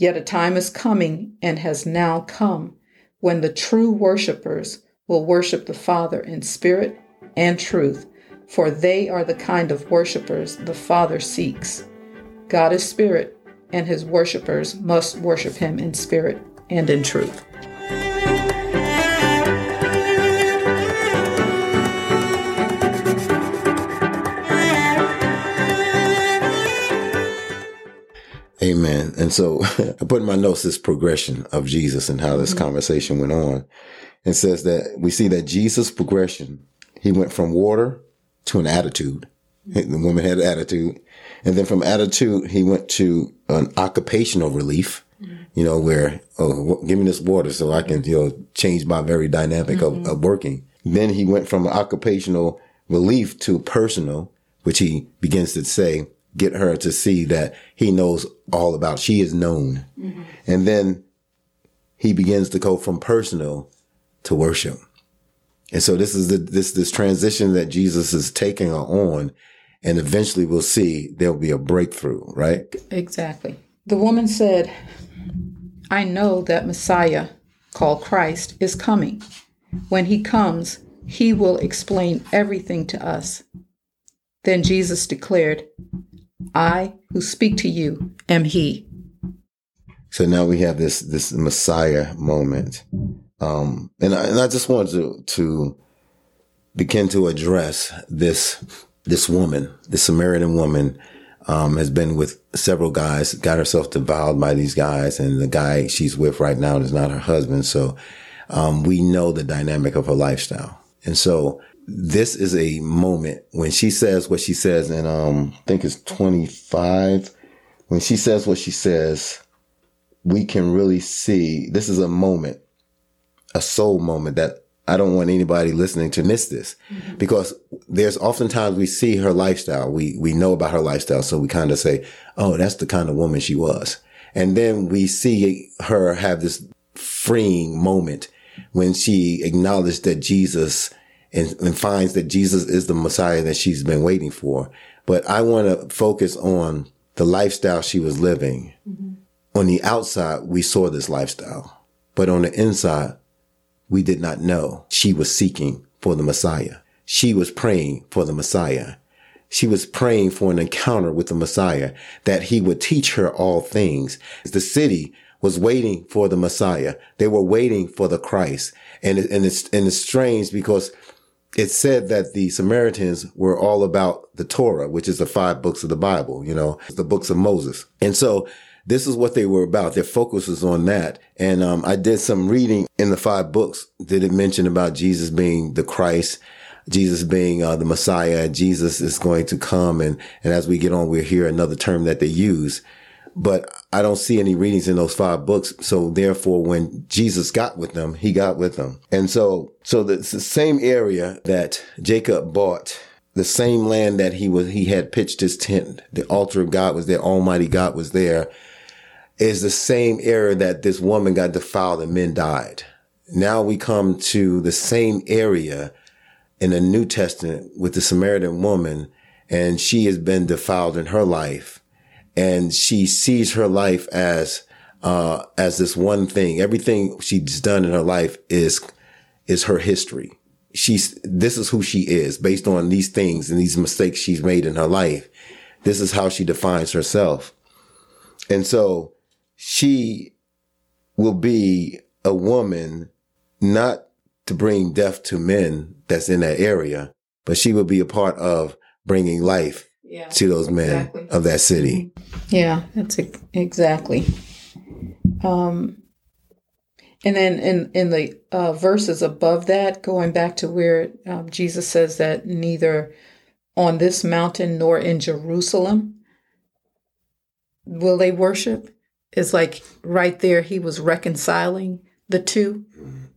Yet a time is coming and has now come when the true worshipers will worship the Father in spirit and truth, for they are the kind of worshipers the Father seeks. God is spirit, and his worshipers must worship him in spirit and in truth. And so I put in my notes this progression of Jesus and how this mm-hmm. conversation went on. It says that we see that Jesus' progression, he went from water to an attitude. The woman had an attitude. And then from attitude, he went to an occupational relief, mm-hmm. you know, where, oh, give me this water so I can, you know, change my very dynamic mm-hmm. of, of working. Then he went from occupational relief to personal, which he begins to say, get her to see that he knows all about. She is known. Mm-hmm. And then he begins to go from personal to worship. And so this is the, this, this transition that Jesus is taking her on. And eventually we'll see there'll be a breakthrough, right? Exactly. The woman said, I know that Messiah, called Christ, is coming. When he comes, he will explain everything to us. Then Jesus declared, I who speak to you am he. So now we have this this Messiah moment, um, and I, and I just wanted to to begin to address this this woman, this Samaritan woman, um, has been with several guys, got herself devoured by these guys, and the guy she's with right now is not her husband. So um, we know the dynamic of her lifestyle, and so this is a moment when she says what she says and um I think it's 25 when she says what she says we can really see this is a moment a soul moment that I don't want anybody listening to miss this. Mm-hmm. because there's oftentimes we see her lifestyle. We we know about her lifestyle. So we kind of say oh that's the kind of woman she was. And then we see her have this freeing moment when she acknowledged that Jesus and, and finds that Jesus is the Messiah that she's been waiting for. But I want to focus on the lifestyle she was living. Mm-hmm. On the outside, we saw this lifestyle, but on the inside, we did not know she was seeking for the Messiah. She was praying for the Messiah. She was praying for an encounter with the Messiah that he would teach her all things. The city was waiting for the Messiah. They were waiting for the Christ. And, it, and it's, and it's strange because it said that the Samaritans were all about the Torah, which is the five books of the Bible, you know, the books of Moses. And so this is what they were about. Their focus was on that. And um, I did some reading in the five books. Did it mention about Jesus being the Christ, Jesus being uh, the Messiah? Jesus is going to come. And, and as we get on, we'll hear another term that they use but I don't see any readings in those five books. So therefore, when Jesus got with them, he got with them. And so, so the, the same area that Jacob bought, the same land that he was, he had pitched his tent. The altar of God was there. Almighty God was there is the same area that this woman got defiled and men died. Now we come to the same area in the New Testament with the Samaritan woman and she has been defiled in her life and she sees her life as uh, as this one thing. Everything she's done in her life is is her history. She's this is who she is based on these things and these mistakes she's made in her life. This is how she defines herself. And so she will be a woman not to bring death to men that's in that area, but she will be a part of bringing life yeah, to those men exactly. of that city. Yeah, that's exactly. Um, and then in in the uh, verses above that, going back to where um, Jesus says that neither on this mountain nor in Jerusalem will they worship. It's like right there, he was reconciling the two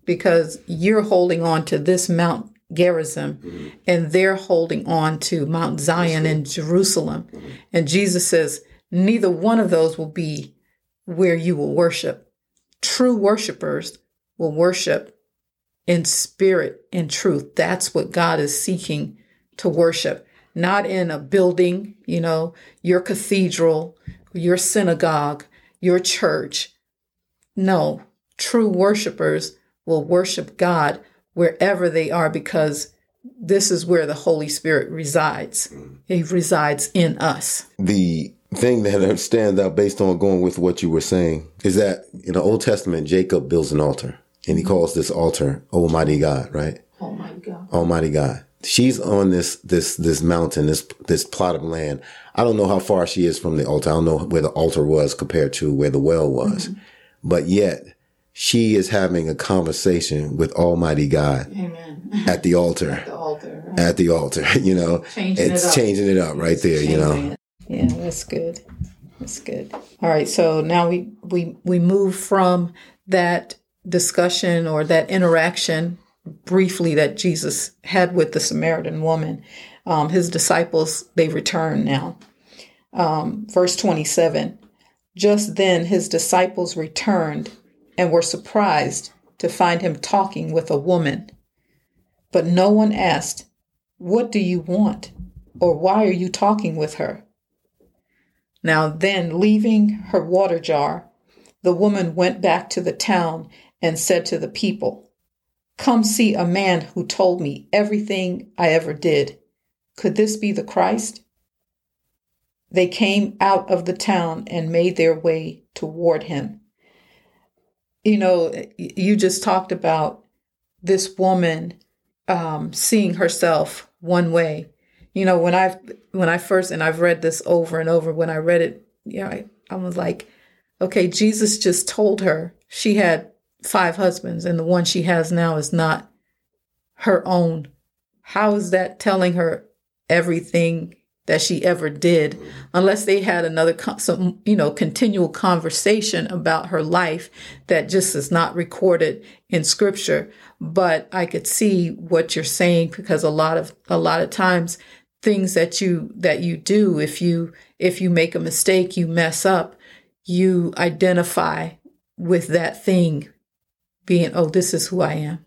because you're holding on to this Mount Gerizim, mm-hmm. and they're holding on to Mount Zion and Jerusalem. Mm-hmm. And Jesus says, neither one of those will be where you will worship. True worshipers will worship in spirit and truth. That's what God is seeking to worship, not in a building, you know, your cathedral, your synagogue, your church. No, true worshipers will worship God wherever they are because this is where the Holy Spirit resides. He resides in us. The thing that stands out based on going with what you were saying is that in the Old Testament, Jacob builds an altar and he calls this altar Almighty God, right? Almighty God. Almighty God. She's on this, this, this mountain, this, this plot of land. I don't know how far she is from the altar. I don't know where the altar was compared to where the well was, mm-hmm. but yet she is having a conversation with Almighty God Amen. at the altar. at the altar. Right? At the altar, you know, changing it's it changing it up right there, you know. It. Yeah, that's good. That's good. All right, so now we we we move from that discussion or that interaction briefly that Jesus had with the Samaritan woman. Um, his disciples they return now. Um, verse twenty seven. Just then his disciples returned and were surprised to find him talking with a woman. But no one asked, What do you want? or Why are you talking with her? Now then, leaving her water jar, the woman went back to the town and said to the people, Come see a man who told me everything I ever did. Could this be the Christ? They came out of the town and made their way toward him you know, you just talked about this woman um, seeing herself one way. You know, when I when I first and I've read this over and over. When I read it, you know, I, I was like, okay, Jesus just told her she had five husbands, and the one she has now is not her own. How is that telling her everything that she ever did unless they had another some you know continual conversation about her life that just is not recorded in scripture. But i could see what you're saying because a lot of a lot of times things that you that you do if you if you make a mistake you mess up you identify with that thing being oh this is who i am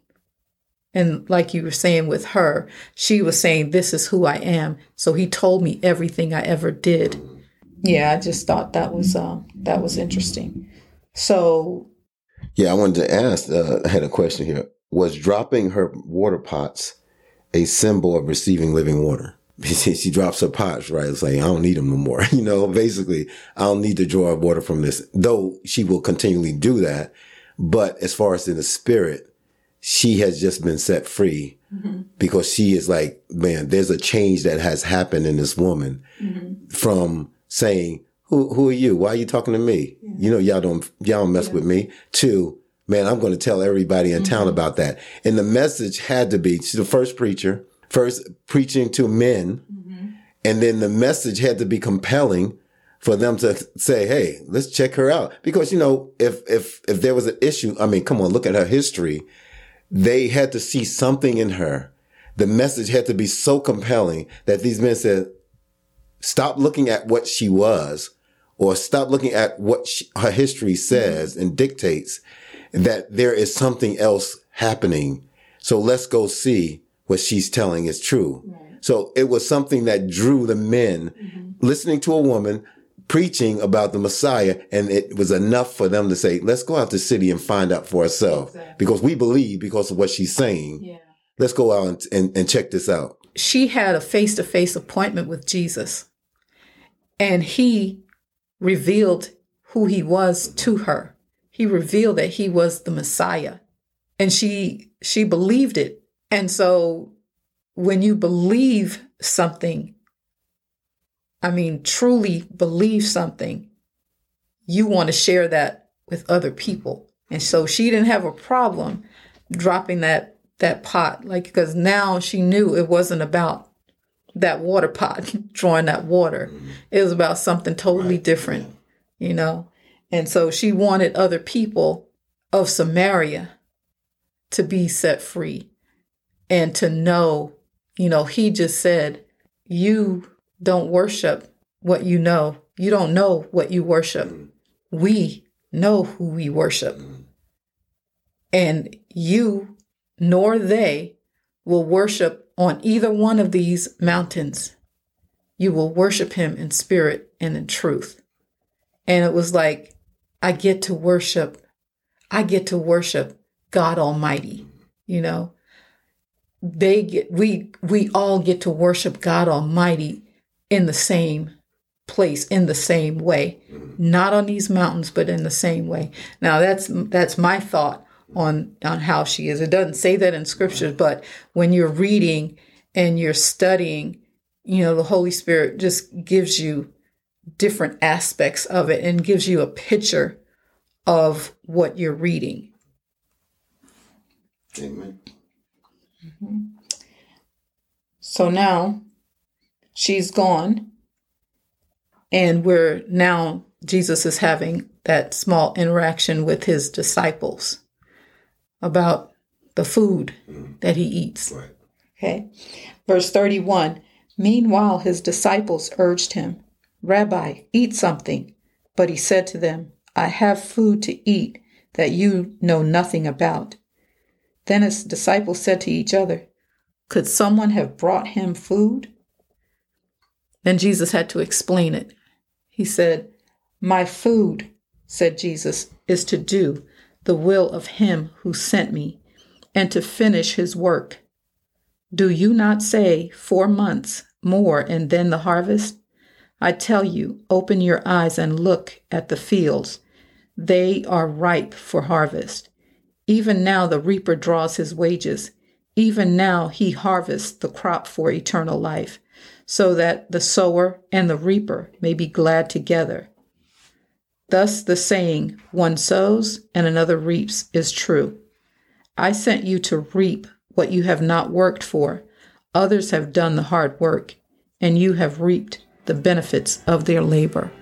and like you were saying with her, she was saying, This is who I am. So he told me everything I ever did. Yeah, I just thought that was uh, that was interesting. So Yeah, I wanted to ask, uh, I had a question here. Was dropping her water pots a symbol of receiving living water? she drops her pots, right? It's like, I don't need them no more. you know, basically, I don't need to draw water from this, though she will continually do that. But as far as in the spirit, she has just been set free mm-hmm. because she is like, man, there's a change that has happened in this woman mm-hmm. from saying, who, who are you? Why are you talking to me? Yeah. You know, y'all don't, y'all don't mess yeah. with me to, man, I'm going to tell everybody in mm-hmm. town about that. And the message had to be, she's the first preacher, first preaching to men. Mm-hmm. And then the message had to be compelling for them to say, Hey, let's check her out. Because, you know, if, if, if there was an issue, I mean, come on, look at her history they had to see something in her. The message had to be so compelling that these men said, stop looking at what she was or stop looking at what she, her history says and dictates that there is something else happening. So let's go see what she's telling is true. Right. So it was something that drew the men mm-hmm. listening to a woman preaching about the Messiah, and it was enough for them to say, let's go out the city and find out for ourselves exactly. because we believe because of what she's saying. Yeah. Let's go out and, and, and check this out. She had a face to face appointment with Jesus, and he revealed who he was to her. He revealed that he was the Messiah, and she she believed it. And so when you believe something, I mean, truly believe something, you want to share that with other people. And so she didn't have a problem dropping that that pot, like because now she knew it wasn't about that water pot drawing that water. Mm-hmm. It was about something totally right. different, you know. And so she wanted other people of Samaria to be set free and to know, you know, he just said, You don't worship what you know. You don't know what you worship. Mm. We know who we worship. Mm. And you nor they will worship on either one of these mountains. You will worship him in spirit and in truth. And it was like I get to worship. I get to worship God Almighty. You know, they get we we all get to worship God Almighty in the same place in the same way. Not on these mountains but in the same way. Now that's that's my thought on on how she is. It doesn't say that in scriptures but when you're reading and you're studying you know the holy spirit just gives you different aspects of it and gives you a picture of what you're reading. Amen. Mm-hmm. So now she's gone, and we're now Jesus is having that small interaction with his disciples about the food mm-hmm. that he eats. Right. Okay. Verse 31 Meanwhile, his disciples urged him, Rabbi, eat something. But he said to them, I have food to eat that you know nothing about. Then his disciples said to each other, Could someone have brought him food? Then Jesus had to explain it. He said, My food, said Jesus, is to do the will of him who sent me and to finish his work. Do you not say, Four months more and then the harvest? I tell you, open your eyes and look at the fields. They are ripe for harvest. Even now the reaper draws his wages. Even now he harvests the crop for eternal life, so that the sower and the reaper may be glad together. Thus the saying, one sows and another reaps, is true. I sent you to reap what you have not worked for. Others have done the hard work, and you have reaped the benefits of their labor.